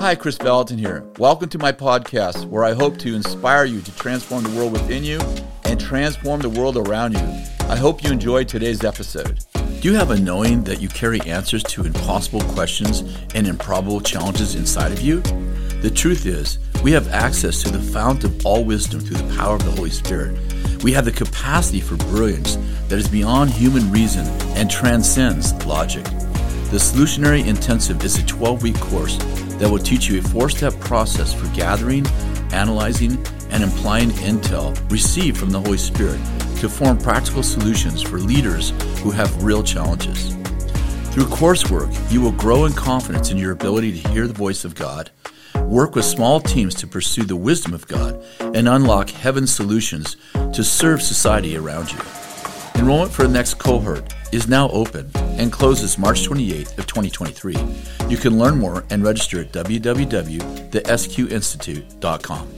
Hi, Kris Vallotton here. Welcome to my podcast where I hope to inspire you to transform the world within you and transform the world around you. I hope you enjoyed today's episode. Do you have a knowing that you carry answers to impossible questions and improbable challenges inside of you? The truth is, we have access to the fount of all wisdom through the power of the Holy Spirit. We have the capacity for brilliance that is beyond human reason and transcends logic. The Solutionary Intensive is a 12 week course that will teach you a four step process for gathering, analyzing, and applying intel received from the Holy Spirit to form practical solutions for leaders who have real challenges. Through coursework, you will grow in confidence in your ability to hear the voice of God, work with small teams to pursue the wisdom of God, and unlock heaven's solutions to serve society around you. Enrollment for the next cohort is now open and closes March 28th of 2023. You can learn more and register at www.thesqinstitute.com.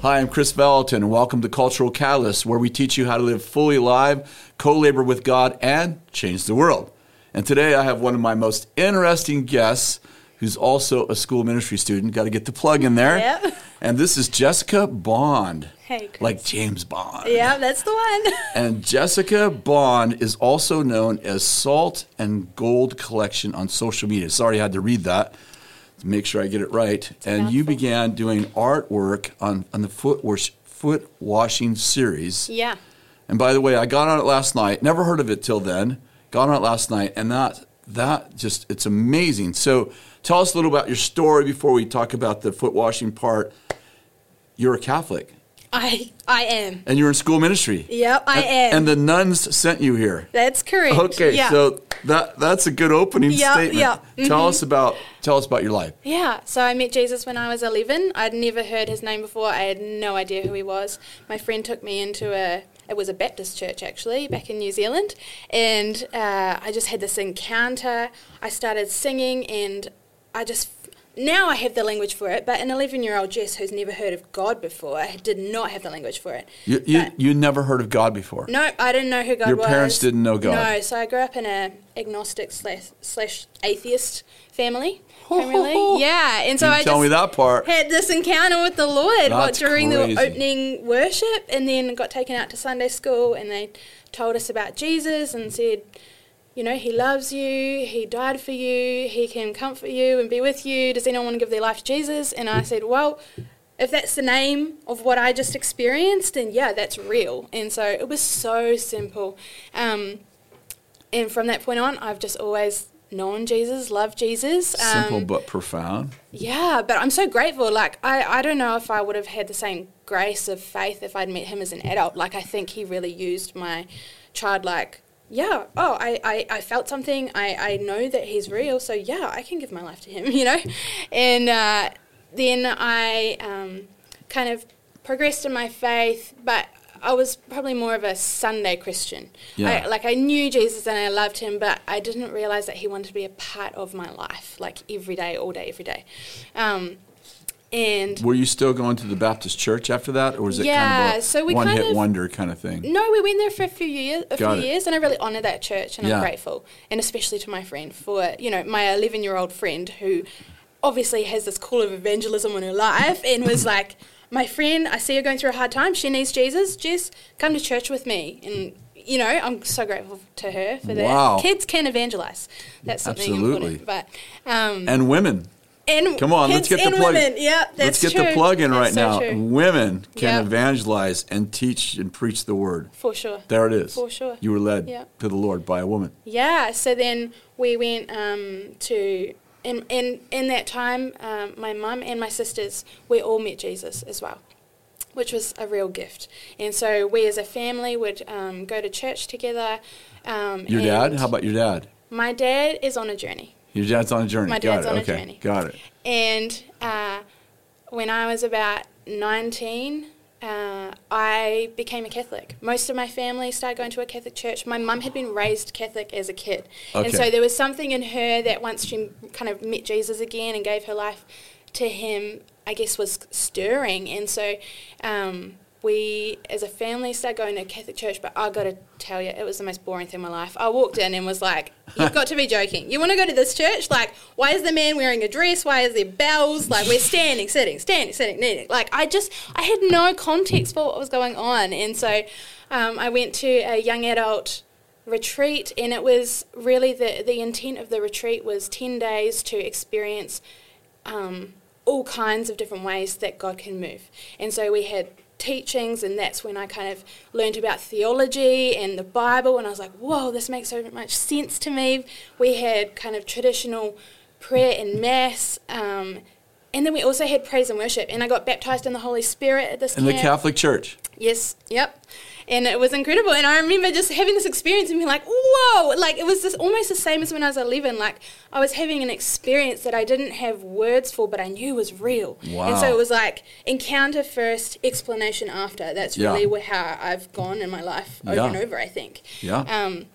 Hi, I'm Kris Vallotton, and welcome to Cultural Catalyst, where we teach you how to live fully alive, co-labor with God, and change the world. And today I have one of my most interesting guests, who's also a school ministry student. Got to get the plug in there. Yep. And this is Jessica Bond. Hey, Kris. Like James Bond. Yeah, that's the one. And Jessica Bond is also known as Salt and Gold Collection on social media. Sorry, I had to read that to make sure I get it right. and you began doing artwork on, on the foot, wash, foot washing series. yeah. And by the way, I got on it last night. Never heard of it till then. Got on it last night, and that that just it's amazing. So tell us a little about your story before we talk about the foot washing part. You're a Catholic, I I am. and you're in school ministry. Yep, I And- am. And the nuns sent you here. that's correct. Okay, yeah. so that that's a good opening Yeah, statement. yeah, Mm-hmm. Tell us about tell us about your life. Yeah, so I met Jesus when I was 11. I'd never heard his name before. I had no idea who he was. My friend took me into a it was a Baptist church actually back in New Zealand, and uh, I just had this encounter. I started singing, and I just now I have the language for it. But an 11 year old Jess who's never heard of God before did not have the language for it. You you, you never heard of God before. No, I didn't know who God Your was. Your parents didn't know God. No, so I grew up in a agnostic slash, slash atheist family. primarily. yeah, and so You I tell just me that part. had this encounter with the Lord what, during crazy. the opening worship, and then got taken out to Sunday school, and they told us about Jesus and said. You know, he loves you, he died for you, he can comfort you and be with you. Does anyone want to give their life to Jesus? And I said, Well, if that's the name of what I just experienced, then yeah, that's real. And so it was so simple. Um, and from that point on, I've just always known Jesus, loved Jesus. Simple Um, but profound. yeah, but I'm so grateful. Like, I, I don't know if I would have had the same grace of faith if I'd met him as an adult. Like, I think he really used my childlike, yeah, oh, I, I, I felt something. I, I know that he's real. So, yeah, I can give my life to him, you know? And uh, then I um, kind of progressed in my faith, but I was probably more of a Sunday Christian. Yeah. I, like I knew Jesus and I loved him, but I didn't realize that he wanted to be a part of my life, like every day, all day, every day. Um, and Were you still going to the Baptist church after that, or was it Yeah, kind of a so we one kind hit of- wonder kind of thing? no, we went there for a few years, a Got few it. years, and I really honor that church, and Yeah. I'm grateful, and especially to my friend for you know my 11 year old friend who obviously has this call of evangelism in her life, and was like, my friend, I see you're going through a hard time. She needs Jesus. Jess, come to church with me, and you know I'm so grateful to her for that. Wow. Kids can evangelize. That's something Absolutely. important. But um, And women. And Come on, let's get the plug. Women. That's let's get true. the plug in That's right so now. true. Women can Yep. evangelize and teach and preach the word. For sure. There it is. For sure. You were led Yeah. to the Lord by a woman. Yeah, so then we went um, to, in, in, in that time, um, my mum and my sisters, we all met Jesus as well, which was a real gift. And so we as a family would um, go to church together. Um, Your dad? How about your dad? My dad is on a journey. Your dad's on a journey. My Got dad's it. on a okay. journey. Got it. And uh, when I was about 19, uh, I became a Catholic. Most of my family started going to a Catholic church. My mum had been raised Catholic as a kid. And so there was something in her that once she kind of met Jesus again and gave her life to him, I guess was stirring. And so um, we, as a family, started going to Catholic church. But I got to tell you, it was the most boring thing in my life. I walked in and was like, "You've got to be joking! You want to go to this church? Like, why is the man wearing a dress? Why is there bells? Like, we're standing, sitting, standing, sitting, kneeling. Like, I just, I had no context for what was going on, and so um, I went to a young adult retreat, and it was really the the intent of the retreat was ten days to experience. Um, all kinds of different ways that God can move. And so we had teachings, and that's when I kind of learned about theology and the Bible, and I was like, whoa, this makes so much sense to me. We had kind of traditional prayer and mass. Um, and then we also had praise and worship, and I got baptized in the Holy Spirit at this. In camp. the Catholic Church. Yes. Yep and it was incredible. And I remember just having this experience and being like, whoa, like it was just almost the same as when I was 11. Like I was having an experience that I didn't have words for, but I knew was real. Wow. And so it was like encounter first, explanation after. That's Yeah. really how I've gone in my life over Yeah. and over, I think. Yeah. Um,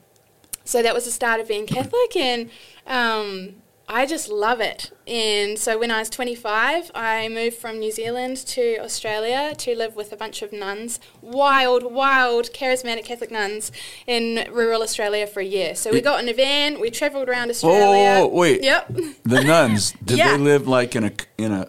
so that was the start of being Catholic, and um, I just love it. And so when I was 25, I moved from New Zealand to Australia to live with a bunch of nuns, wild, wild, charismatic Catholic nuns in rural Australia for a year. So we got in a van, we travelled around Australia. Oh, wait. Yep. The nuns, did Yeah. they live like in a in a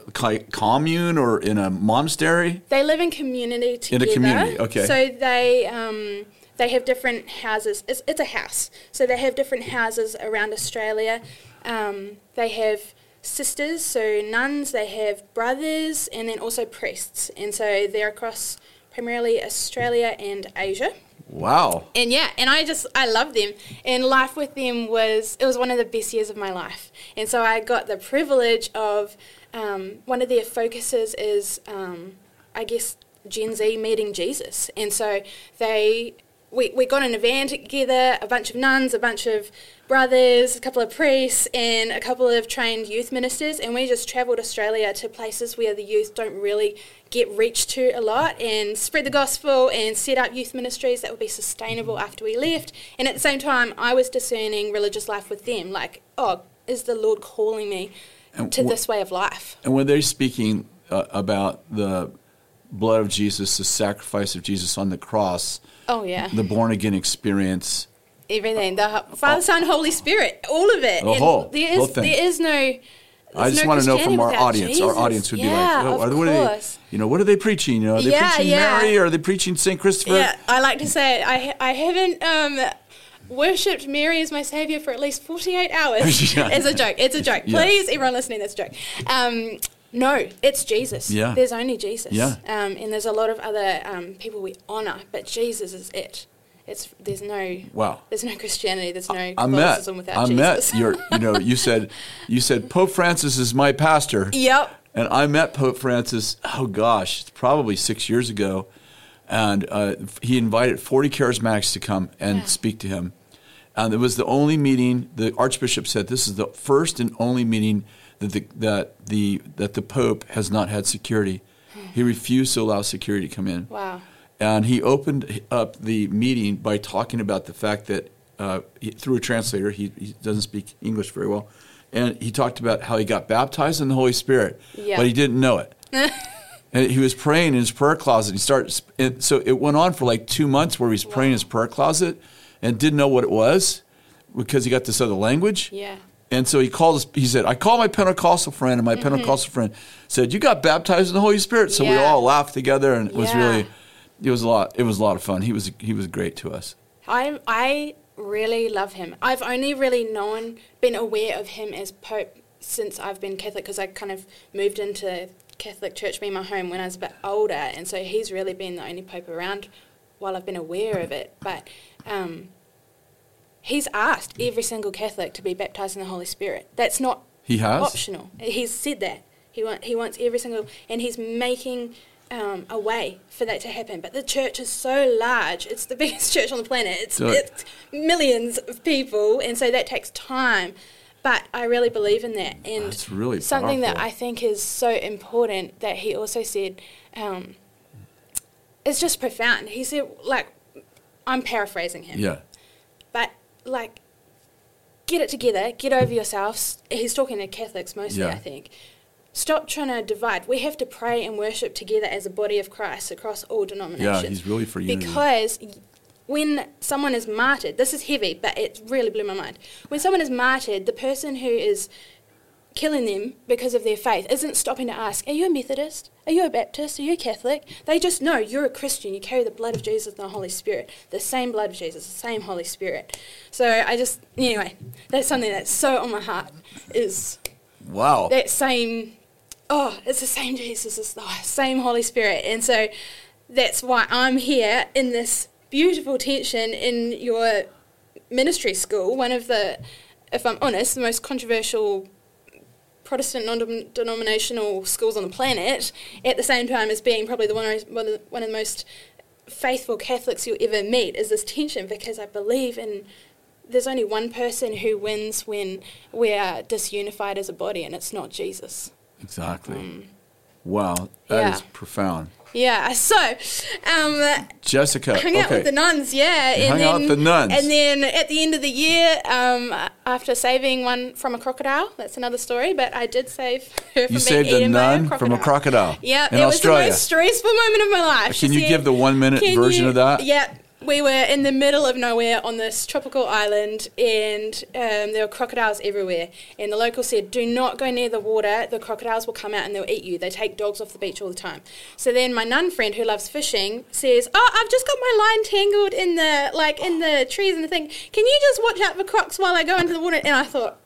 commune or in a monastery? They live in community together. In a community, okay. So they um, they have different houses. It's, it's a house. So they have different houses around Australia. Um, they have sisters, so nuns. They have brothers, and then also priests. And so they're across primarily Australia and Asia. Wow. And yeah, and I just I love them. And life with them was it was one of the best years of my life. And so I got the privilege of um, one of their focuses is um, I guess Gen Z meeting Jesus. And so they we, we got in a van together, a bunch of nuns, a bunch of brothers, a couple of priests, and a couple of trained youth ministers, and we just travelled Australia to places where the youth don't really get reached to a lot and spread the gospel and set up youth ministries that would be sustainable after we left. And at the same time, I was discerning religious life with them, like, oh, is the Lord calling me And to this way of life? And when they're speaking uh, about the blood of Jesus, the sacrifice of Jesus on the cross, Oh yeah, the born again experience, everything. The Father, Son, Holy Spirit, all of it. The And whole- there whole thing. there is no. I just no want to know from our audience. Our audience would be like, oh, are they, what are they, you know, what are they preaching? You know, are they Yeah, preaching yeah. Mary or are they preaching St. Christopher? Yeah, I like to say I I haven't um, worshipped Mary as my savior for at least forty eight hours. Yeah. It's a joke. It's a joke. Yeah. Please, everyone listening, that's a joke. Um, no, it's Jesus. Yeah. There's only Jesus. Yeah. Um, and there's a lot of other um, people we honor, but Jesus is it. It's there's no Wow. there's no Christianity. There's no I met, without I Jesus. met your, you know, you said, you said Pope Francis is my pastor. Yep. And I met Pope Francis, oh gosh, it's probably six years ago. And uh, he invited 40 charismatics to come and Yeah. speak to him. And it was the only meeting, the Archbishop said, this is the first and only meeting that the, that the, that the Pope has not had security. He refused to allow security to come in. Wow. And he opened up the meeting by talking about the fact that uh, he, through a translator, he, he doesn't speak English very well, and he talked about how he got baptized in the Holy Spirit, Yeah. but he didn't know it. and he was praying in his prayer closet. He started, and so it went on for like two months where he was praying in his prayer closet and didn't know what it was because he got this other language. Yeah. And so he called us, he said, I called my Pentecostal friend, and my Pentecostal friend said, You got baptized in the Holy Spirit. So we Mm-hmm. All laughed together, and it was Yeah. really, it was a lot, it was a lot of fun. He was, he was great to us. I I really love him. I've only really known, been aware of him as Pope since I've been Catholic because I kind of moved into Catholic Church being my home when I was a bit older, and so he's really been the only Pope around while I've been aware of it. But um, he's asked every single Catholic to be baptized in the Holy Spirit. That's not He has? optional. He's said that he want, he wants every single, and he's making um, a way for that to happen. But the church is so large; it's the biggest church on the planet. It's, it's millions of people, and so that takes time. But I really believe in that, and That's really something that. I think is so important that he also said. Um, it's just profound. He said, like, I'm paraphrasing him Yeah. Like get it together get over yourselves he's talking to catholics mostly Yeah. i think stop trying to divide. We have to pray and worship together as a body of Christ across all denominations. Yeah, he's really for unity. Because when someone is martyred, this is heavy, but it really blew my mind. When someone is martyred, the person who is killing them because of their faith isn't stopping to ask, Are you a Methodist? Are you a Baptist? Are you a Catholic? They just know you're a Christian. You carry the blood of Jesus and the Holy Spirit. The same blood of Jesus, the same Holy Spirit. So I just, anyway, that's something that's so on my heart is wow. that same, oh, it's the same Jesus, it's the same Holy Spirit. And so that's why I'm here in this beautiful tension in your ministry school, one of the, if I'm honest, the most controversial Protestant non-denominational schools on the planet, at the same time as being probably the one of, one of, the, one of the most faithful Catholics you'll ever meet, is this tension because I believe in there's only one person who wins when we are disunified as a body, and it's not Jesus. Exactly. Um, wow, that yeah. is profound. Yeah, so um, Jessica hung okay. out with the nuns. Yeah, you and hung then, out with the nuns, and then at the end of the year, um, after saving one from a crocodile, that's another story. But I did save her from you saved a nun from a crocodile. Yeah, it Australia. was the most stressful moment of my life. Can she you said, give the one minute version you, of that? Yeah we were in the middle of nowhere on this tropical island, and um, there were crocodiles everywhere. And the locals said, "Do not go near the water. The crocodiles will come out and they'll eat you. They take dogs off the beach all the time." So then my nun friend, who loves fishing, says, "Oh, I've just got my line tangled in the like in the trees and the thing. Can you just watch out for crocs while I go into the water?" And I thought,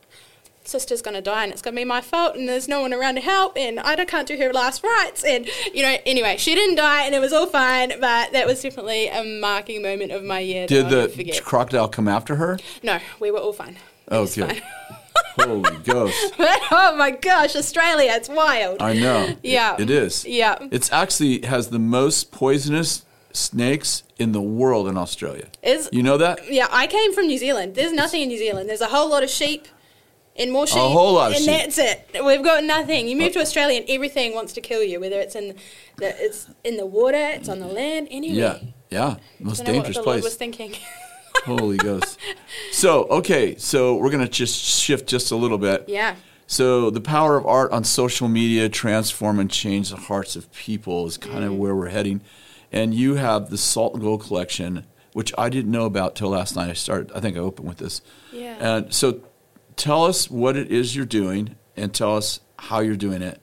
sister's going to die and it's going to be my fault and there's no one around to help and I can't do her last rites and you know anyway she didn't die and it was all fine but that was definitely a marking moment of my year did the crocodile come after her no we were all fine oh, okay Holy ghost. oh my gosh, Australia, it's wild. I know. Yeah. it, it is. Yeah. It's actually has the most poisonous snakes in the world in Australia. Is You know that? Yeah, I came from New Zealand. There's nothing in New Zealand. There's a whole lot of sheep and more sheep. A whole lot of and sheep. that's it. We've got nothing. You move to Australia and everything wants to kill you, whether it's in the it's in the water, it's on the land, anywhere. Yeah, yeah, most dangerous what the place. Lord was thinking. Holy Ghost. So okay, so we're gonna just shift just a little bit. Yeah. So the power of art on social media transform and change the hearts of people is kind mm. of where we're heading. And you have the Salt and Gold collection, which I didn't know about till last night. I started. I think I opened with this. Yeah. And so tell us what it is you're doing and tell us how you're doing it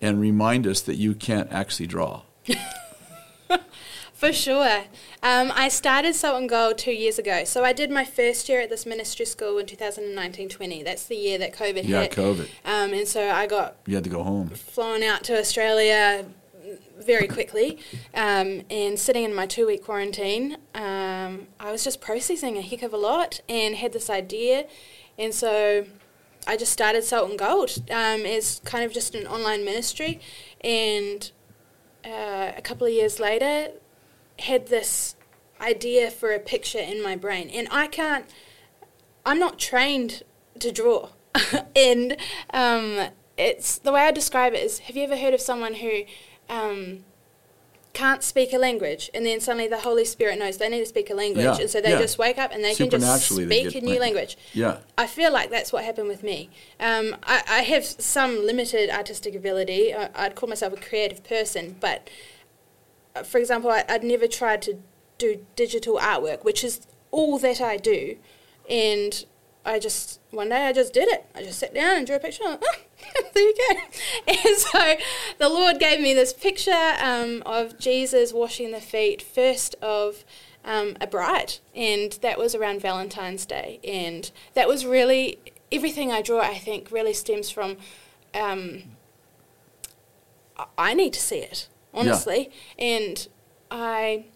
and remind us that you can't actually draw. For sure. Um, I started Salt and Gold two years ago. So I did my first year at this ministry school in 2019-20. That's the year that COVID yeah, hit. Yeah, COVID. Um, and so I got... You had to go home. Flown out to Australia very quickly um, and sitting in my two-week quarantine. Um, I was just processing a heck of a lot and had this idea and so I just started Salt and Gold um, as kind of just an online ministry. And uh, a couple of years later, had this idea for a picture in my brain. And I can't, I'm not trained to draw. and um, it's the way I describe it is have you ever heard of someone who um, can't speak a language, and then suddenly the Holy Spirit knows they need to speak a language, yeah, and so they yeah. just wake up and they can just speak a new language. Yeah, I feel like that's what happened with me. Um, I, I, have some limited artistic ability. I, would call myself a creative person, but uh, for example, I, I'd never tried to do digital artwork, which is all that I do, and I just one day I just did it. I just sat down and drew a picture. Oh, there you go. And so the Lord gave me this picture um, of Jesus washing the feet first of um, a bride, and that was around Valentine's Day. And that was really everything I draw. I think really stems from. Um, I need to see it honestly, yeah. and I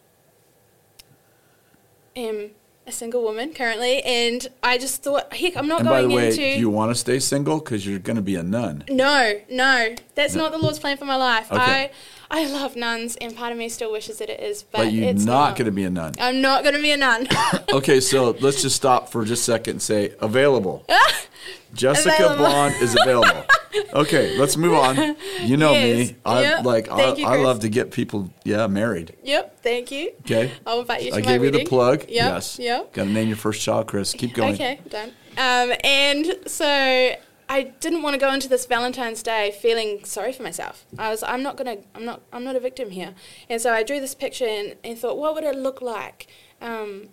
am a single woman currently, and I just thought, heck, I'm not and going by the way, into. Do you want to stay single because you're going to be a nun? No, no, that's no. not the Lord's plan for my life. Okay. I I love nuns, and part of me still wishes that it is, but, but you're it's not, not. going to be a nun. I'm not going to be a nun. okay, so let's just stop for just a second and say available. Jessica available. Bond is available. Okay, let's move on. You know yes. me. I yep. like I, you, I, love to get people yeah married. Yep, thank you. Okay. I'll invite you to I gave you the plug. Yep. Yes. Yep. Got to name your first child, Kris. Keep going. Okay, done. Um, and so I didn't want to go into this Valentine's Day feeling sorry for myself. I was I'm not gonna I'm not I'm not a victim here, and so I drew this picture and, and thought, what would it look like um,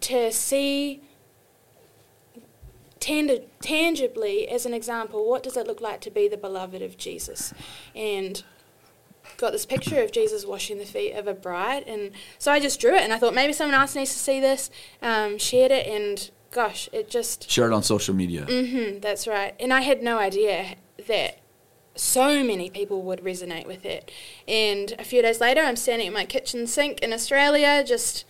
to see tang- tangibly as an example, what does it look like to be the beloved of Jesus, and got this picture of Jesus washing the feet of a bride, and so I just drew it, and I thought maybe someone else needs to see this, um, shared it, and gosh, it just Share it on social media. hmm that's right. And I had no idea that so many people would resonate with it. And a few days later, I'm standing at my kitchen sink in Australia, just,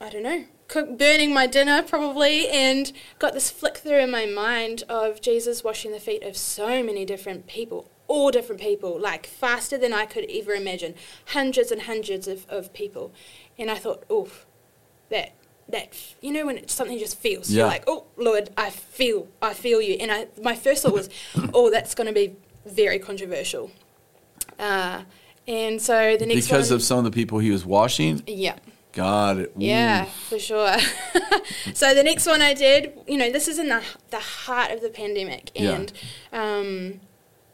I don't know, cook, burning my dinner probably, and got this flick through in my mind of Jesus washing the feet of so many different people. All different people, like faster than I could ever imagine. Hundreds and hundreds of, of people. And I thought, oof, that that you know when it, something just feels Yeah. you're like oh lord i feel i feel you and i my first thought was oh that's going to be very controversial uh, and so the next Because one, of some of the people he was washing? yeah God. Ooh. yeah for sure so the next one i did you know this is in the, the heart of the pandemic Yeah. and um,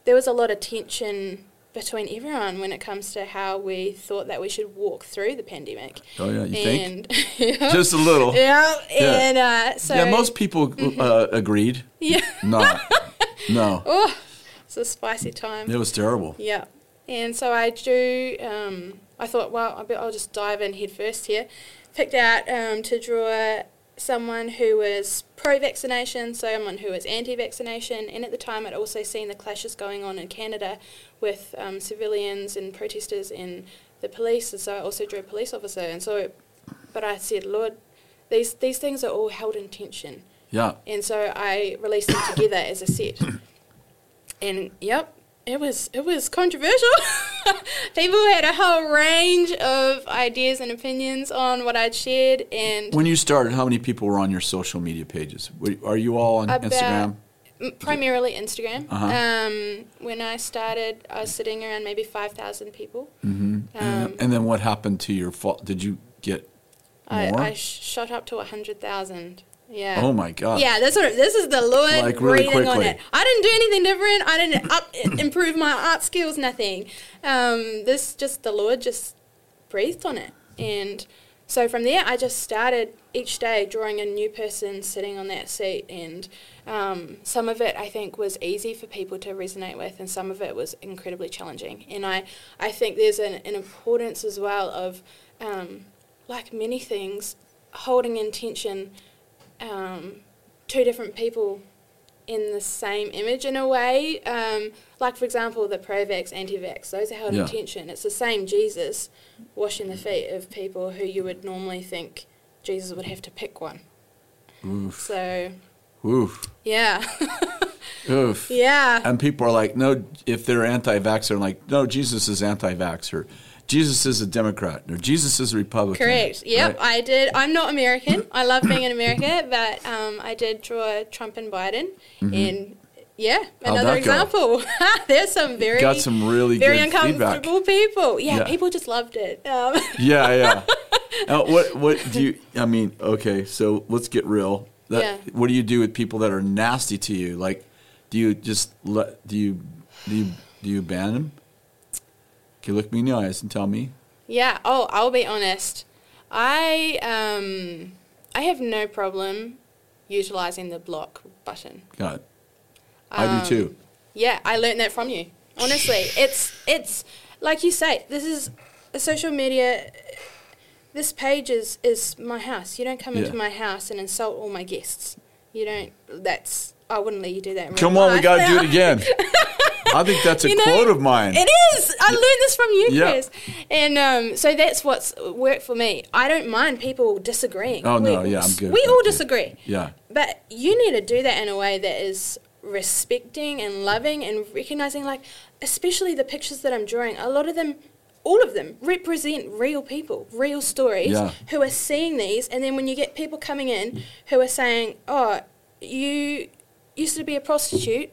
there was a lot of tension between everyone when it comes to how we thought that we should walk through the pandemic Oh, yeah. You think? and yeah. Just a little. yeah, Yeah. and uh, so yeah, most people uh, agreed. yeah. Not. No. Oh, it's a spicy time. It was terrible. Yeah. And so I drew, um, I thought, well, I bet I'll just dive in head first here. Picked out um, to draw someone who was pro vaccination, someone who was anti vaccination, and at the time I'd also seen the clashes going on in Canada with um, civilians and protesters and the police, and so I also drew a police officer. And so, but I said, Lord, these, these things are all held in tension. Yeah. And so I released them together as a set. And yep, it was it was controversial. People had a whole range of ideas and opinions on what I'd shared, and When you started, how many people were on your social media pages? Are you all on Instagram? Primarily Instagram. Uh-huh. Um, when I started, I was sitting around maybe five thousand people. Mm-hmm. and, Um, and then what happened to your fall? Did you get I, more? I sh- shot up to a hundred thousand. Yeah. oh my God. Yeah, that's what. This is the Lord Like, really breathing on quickly. it. I didn't do anything different. I didn't up, improve my art skills. Nothing. Um, this just the Lord just breathed on it, and so from there I just started each day drawing a new person sitting on that seat, and um, some of it I think was easy for people to resonate with, and some of it was incredibly challenging. And I I think there's an, an importance as well of um, like many things holding in tension um, different people in the same image in a way. Um, like, for example, the pro vax, anti vax, those are held Yeah. in tension. It's the same Jesus washing the feet of people who you would normally think Jesus would have to pick one. Oof. So, Oof. yeah. Oof. yeah. And people are like, no, if they're anti-vaxxer, like, no, Jesus is anti-vaxxer. Jesus is a Democrat, or Jesus is a Republican. Correct. Yep, Right? I did. I'm not American. I love being in America, but um, I did draw Trump and Biden, and yeah, Mm-hmm. How'd another example. There's some very Got some really very good feedback. uncomfortable people. Yeah, Yeah. people just loved it. Um, Yeah, yeah. now, what what do you? I mean, okay, so let's get real. That, Yeah. What do you do with people that are nasty to you? Like, do you just let? Do you do you do you ban them? Can you look me in the eyes and tell me? yeah. Oh, I'll be honest. I um, I have no problem utilizing the block button. God, I Um, do too. Yeah, I learned that from you. Honestly, it's it's like you say. This is a social media. This page is is my house. You don't come Yeah. into my house and insult all my guests. You don't. That's. I wouldn't let you do that. Come on, we life. got to do it again. I think that's a You know, quote of mine. It is. I learned this from you, Kris. Yeah. And um, so that's what's worked for me. I don't mind people disagreeing. Oh, no, We- yeah, I'm good We all disagree. Yeah. But you need to do that in a way that is respecting and loving and recognizing, like, especially the pictures that I'm drawing, a lot of them, all of them, represent real people, real stories Yeah. who are seeing these. And then when you get people coming in who are saying, oh, you used to be a prostitute.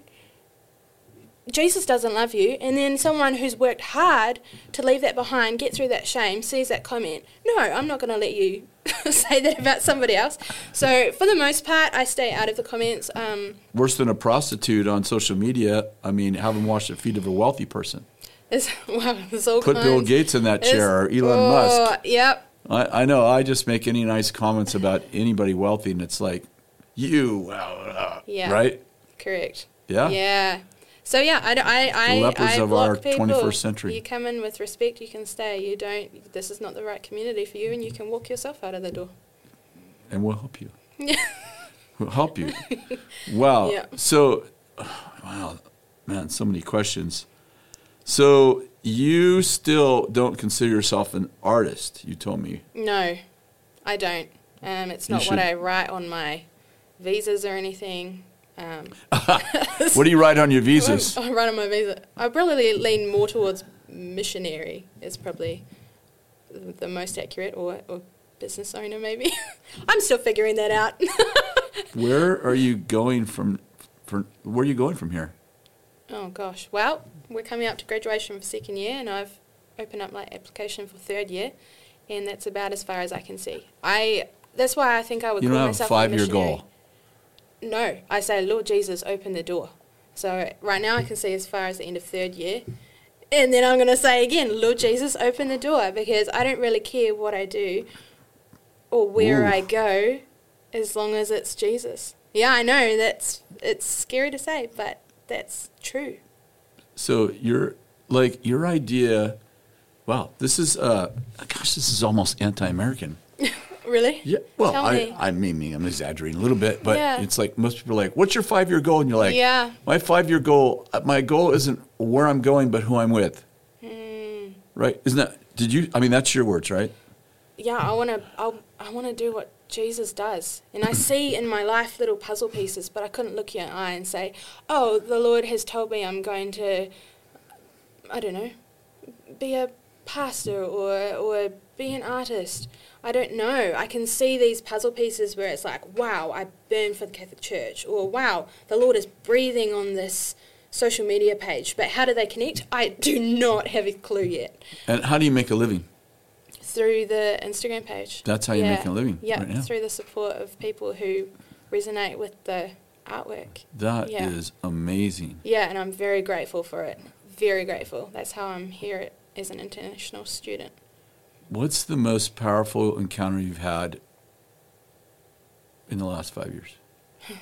Jesus doesn't love you, and then someone who's worked hard to leave that behind, get through that shame, sees that comment. No, I'm not going to let you say that about somebody else. So for the most part, I stay out of the comments. Um, Worse than a prostitute on social media. I mean, having washed the feet of a wealthy person. there's, wow, there's all Put kinds. Bill Gates in that chair or Elon oh, Musk. Yep. I, I know. I just make any nice comments about anybody wealthy, and it's like, you, uh, Yeah. right? Correct. Yeah. Yeah. So yeah, I, I, I, lepers I of our people. 21st century. You come in with respect, you can stay. You don't. This is not the right community for you, and you can walk yourself out of the door. And we'll help you. Yeah. We'll help you. wow. Yeah. So, wow, man, so many questions. So you still don't consider yourself an artist? You told me. No, I don't. Um, it's not what. I write on my visas or anything. Um, What do you write on your visas? I write on my visa. I probably lean more towards missionary. Is probably the most accurate, or, or business owner maybe. I'm still figuring that out. Where are you going from? For where are you going from here? Oh gosh. Well, we're coming up to graduation for second year, and I've opened up my application for third year, and that's about as far as I can see. I. That's why I think I would You call don't have a five-year goal. No, I say, Lord Jesus, open the door. So right now I can see as far as the end of third year, and then I'm going to say again, Lord Jesus, open the door, because I don't really care what I do or where Ooh. I go, as long as it's Jesus. Yeah, I know that's it's scary to say, but that's true. So you're like your idea. Wow, this is uh, gosh, this is almost anti-American. Really? Yeah. Well, Tell I, me. I mean, me, I'm exaggerating a little bit, but Yeah. it's like most people are like, "What's your five year goal?" And you're like, Yeah. my five year goal. uh, My goal isn't where I'm going, but who I'm with." Hmm. Right? Isn't that? Did you? I mean, that's your words, right? yeah, I want to I, I want to do what Jesus does. And I see in my life little puzzle pieces, but I couldn't look you in the eye and say, "Oh, the Lord has told me I'm going to I don't know, be a pastor or or be an artist." I don't know. I can see these puzzle pieces where it's like, "Wow, I burn for the Catholic Church," or "Wow, the Lord is breathing on this social media page." But how do they connect? I do not have a clue yet. And how do you make a living? through the Instagram page. That's how you're making a living Yeah, right through the support of people who resonate with the artwork. That is Yeah. amazing. Yeah, and I'm very grateful for it. Very grateful. That's how I'm here as an international student. What's the most powerful encounter you've had in the last five years?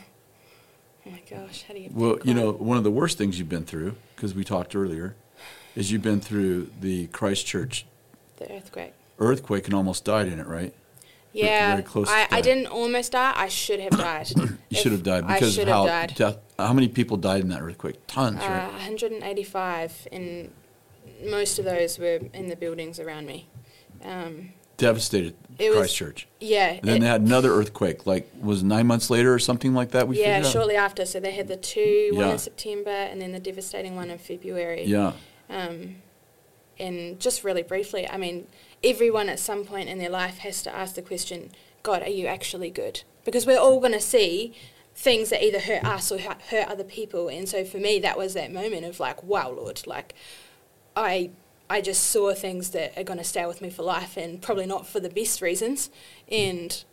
Oh my gosh, how do you? Well, you know, one? of the worst things you've been through, because we talked earlier, is you've been through the Christchurch the earthquake. earthquake and almost died in it, right? Yeah, very close to I, I didn't almost die. I should have died. You should have died because of how died. death. How many people died in that earthquake? Tons, Uh, right? 185, and most of those were in the buildings around me. Um, Devastated it was- Christchurch. yeah. And then it- they had another earthquake, like was nine months later or something like that. We yeah, figured out? shortly after. So they had the two, one in September and then the devastating one in February. Yeah, Um, and just really briefly, I mean, everyone at some point in their life has to ask the question, God, are you actually good? Because we're all going to see things that either hurt us or hurt other people. And so for me, that was that moment of like, wow, Lord, like, I. I just saw things that are going to stay with me for life, and probably not for the best reasons. And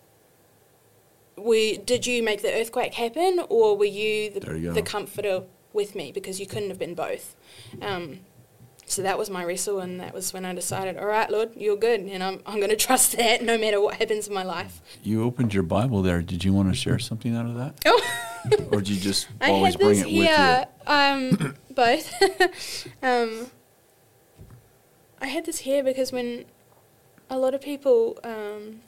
we did you make the earthquake happen, or were you the, you the comforter with me? Because you couldn't have been both. Um, so that was my wrestle, and that was when I decided, all right, Lord, you're good, and I'm, I'm going to trust that no matter what happens in my life. you opened your Bible there. Did you want to share something out of that, Oh, or did you just always bring it here, with you? um, both. um, I had this here because when a lot of people um,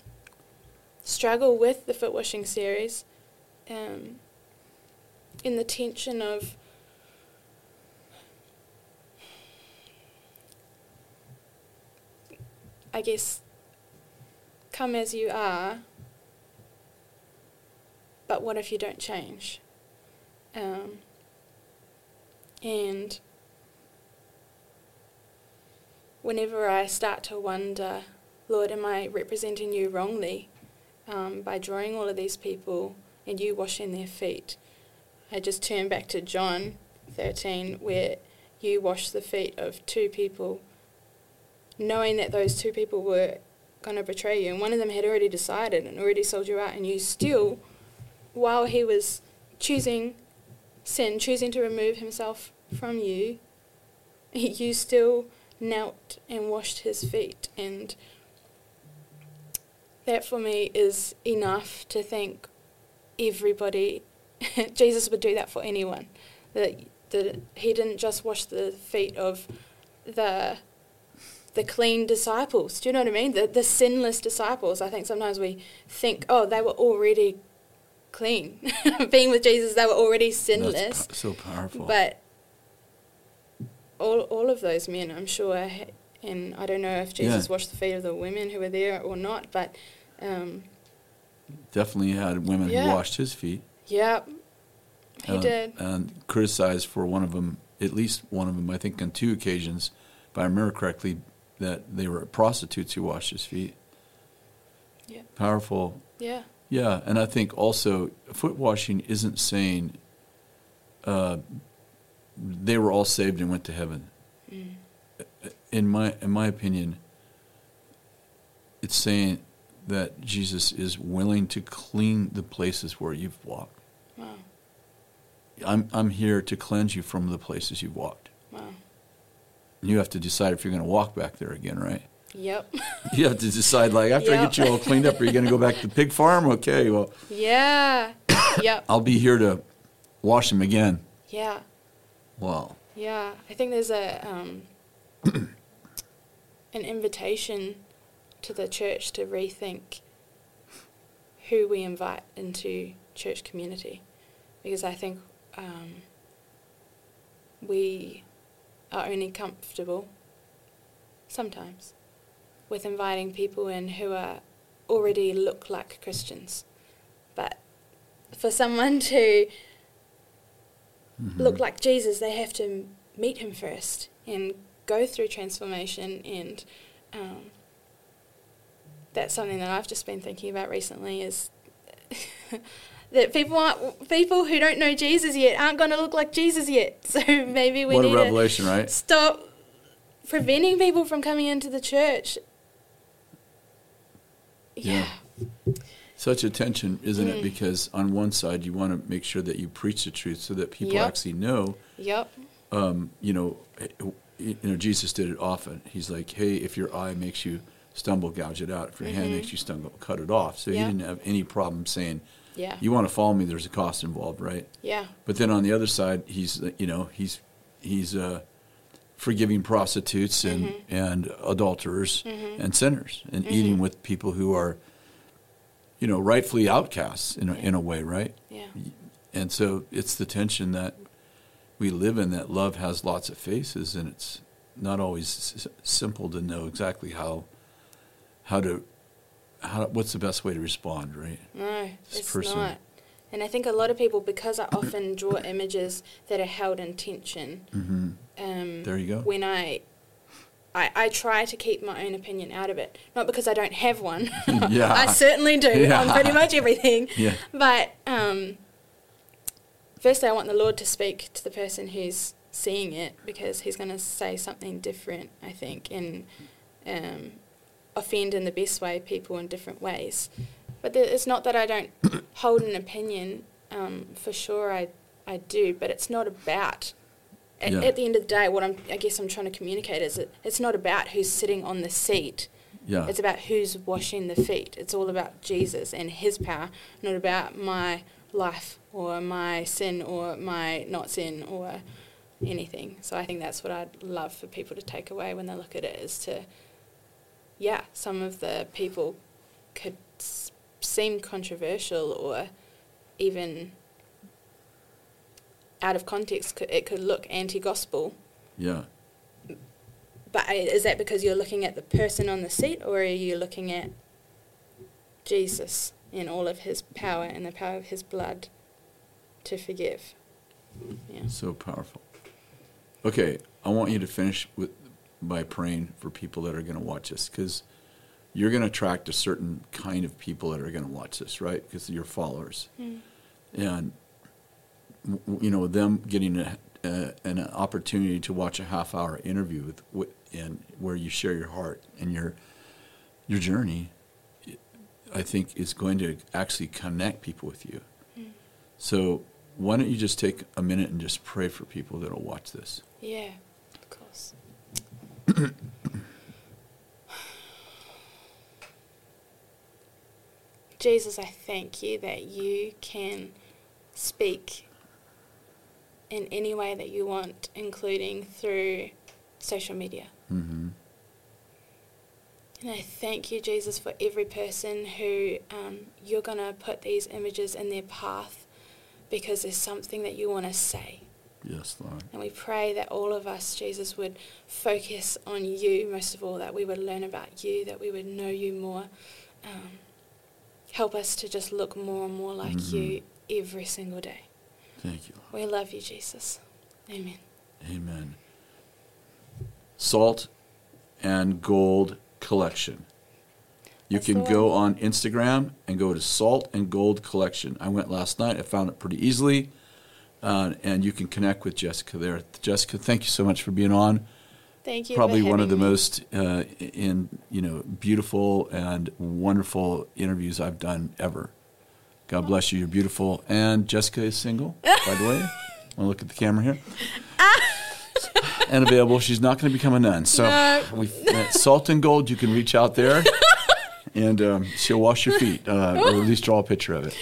struggle with the foot washing series, um, in the tension of I guess, come as you are, but what if you don't change? Um, and whenever I start to wonder, Lord, am I representing you wrongly um, by drawing all of these people and you washing their feet? I just turn back to John 13, where you wash the feet of two people, knowing that those two people were going to betray you. And one of them had already decided and already sold you out. And you still, while he was choosing sin, choosing to remove himself from you, you still knelt and washed his feet. And that for me is enough to think everybody, Jesus would do that for anyone. That, that he didn't just wash the feet of the the clean disciples. Do you know what I mean? The the sinless disciples. I think sometimes we think, oh, they were already clean. Being with Jesus, they were already sinless. That's so powerful. But all all of those men, I'm sure, and I don't know if Jesus Yeah. washed the feet of the women who were there or not, but um, Definitely had women Yeah. who washed his feet. Yep. he uh, did. And criticized for one of them, at least one of them, I think on two occasions, if I remember correctly, that they were prostitutes who washed his feet. Yeah. Powerful. Yeah, Yeah, and I think also foot washing isn't saying uh, they were all saved and went to heaven. Mm. In my in my opinion, it's saying that Jesus is willing to clean the places where you've walked. wow, I'm I'm here to cleanse you from the places you've walked. wow. You have to decide if you're going to walk back there again, right? Yep. You have to decide, like, after I get you all cleaned up, are you going to go back to the pig farm? Okay, well, yeah. yep. I'll be here to wash them again. Yeah. Wow. Yeah, I think there's a um, an invitation to the church to rethink who we invite into church community, because I think um, we are only comfortable sometimes with inviting people in who are already look like Christians, but for someone to Mm-hmm. look like Jesus, they have to meet him first and go through transformation. And um, that's something that I've just been thinking about recently is that people aren't people who don't know Jesus yet aren't going to look like Jesus yet. So maybe we what a need revelation, to right? stop preventing people from coming into the church. Yeah. Yeah. Such a tension, isn't it? Mm. Because on one side, you want to make sure that you preach the truth so that people Yep. actually know. Yep. Um, you know, eh, you know, Jesus did it often. He's like, "Hey, if your eye makes you stumble, gouge it out. If your hand Mhm. makes you stumble, cut it off." So Yeah. he didn't have any problem saying, Yeah. "You want to follow me? There's a cost involved, right?" Yeah. But then on the other side, he's you know he's he's uh, forgiving prostitutes and Mhm. and adulterers Mhm. and sinners and Mhm. eating with people who are you know rightfully outcasts in a, in a way, right? Yeah. And so it's the tension that we live in that love has lots of faces and it's not always s- simple to know exactly how how to how what's the best way to respond, right? No, This it's person- not. And I think a lot of people, because I often draw images that are held in tension, Mm-hmm. um, There you go. when I, I, I try to keep my own opinion out of it. Not because I don't have one. Yeah. I certainly do on pretty much everything. Yeah. But um, firstly, I want the Lord to speak to the person who's seeing it because He's going to say something different, I think, and um, offend in the best way people in different ways. But there, it's not that I don't hold an opinion. Um, for sure, I I do, but it's not about. At, Yeah. at the end of the day, what I'm, I guess I'm trying to communicate is that it's not about who's sitting on the seat. Yeah. It's about who's washing the feet. It's all about Jesus and His power, not about my life or my sin or my not sin or anything. So I think that's what I'd love for people to take away when they look at it is to, yeah, some of the people could s- seem controversial or even out of context. It could look anti-gospel. yeah. But is that because you're looking at the person on the seat, or are you looking at Jesus in all of his power and the power of his blood to forgive? Yeah. So powerful. Okay, I want you to finish with by praying for people that are going to watch this because you're going to attract a certain kind of people that are going to watch this, right? Because you're followers, Mm. and you know them getting a, a, an opportunity to watch a half-hour interview with, with and where you share your heart and your your journey, I think, is going to actually connect people with you. Mm. So why don't you just take a minute and just pray for people that will watch this? Yeah, of course. Jesus, I thank you that you can speak in any way that you want, including through social media. Mm-hmm. And I thank you, Jesus, for every person who um, you're going to put these images in their path because there's something that you want to say. Yes, Lord. And we pray that all of us, Jesus, would focus on you most of all, that we would learn about you, that we would know you more. Um, help us to just look more and more like mm-hmm. you every single day. Thank you. We love you, Jesus. Amen. Amen. Salt and Gold Collection. You That's can go on Instagram and go to Salt and Gold Collection. I went last night. I found it pretty easily. Uh, and you can connect with Jessica there. Jessica, thank you so much for being on. Thank you. Probably one of the me. most uh, in you know beautiful and wonderful interviews I've done ever. God bless you. You're beautiful. And Jessica is single, by the way. Want to look at the camera here? and available. She's not going to become a nun. So, no. we, salt and gold. You can reach out there, and um, she'll wash your feet, uh, or at least draw a picture of it.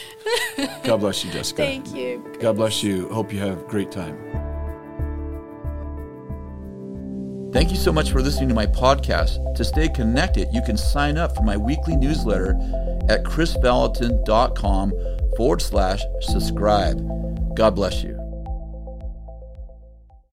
God bless you, Jessica. Thank you. God bless you. Hope you have a great time. Thank you so much for listening to my podcast. To stay connected, you can sign up for my weekly newsletter at krisvallotton.com forward slash subscribe. God bless you.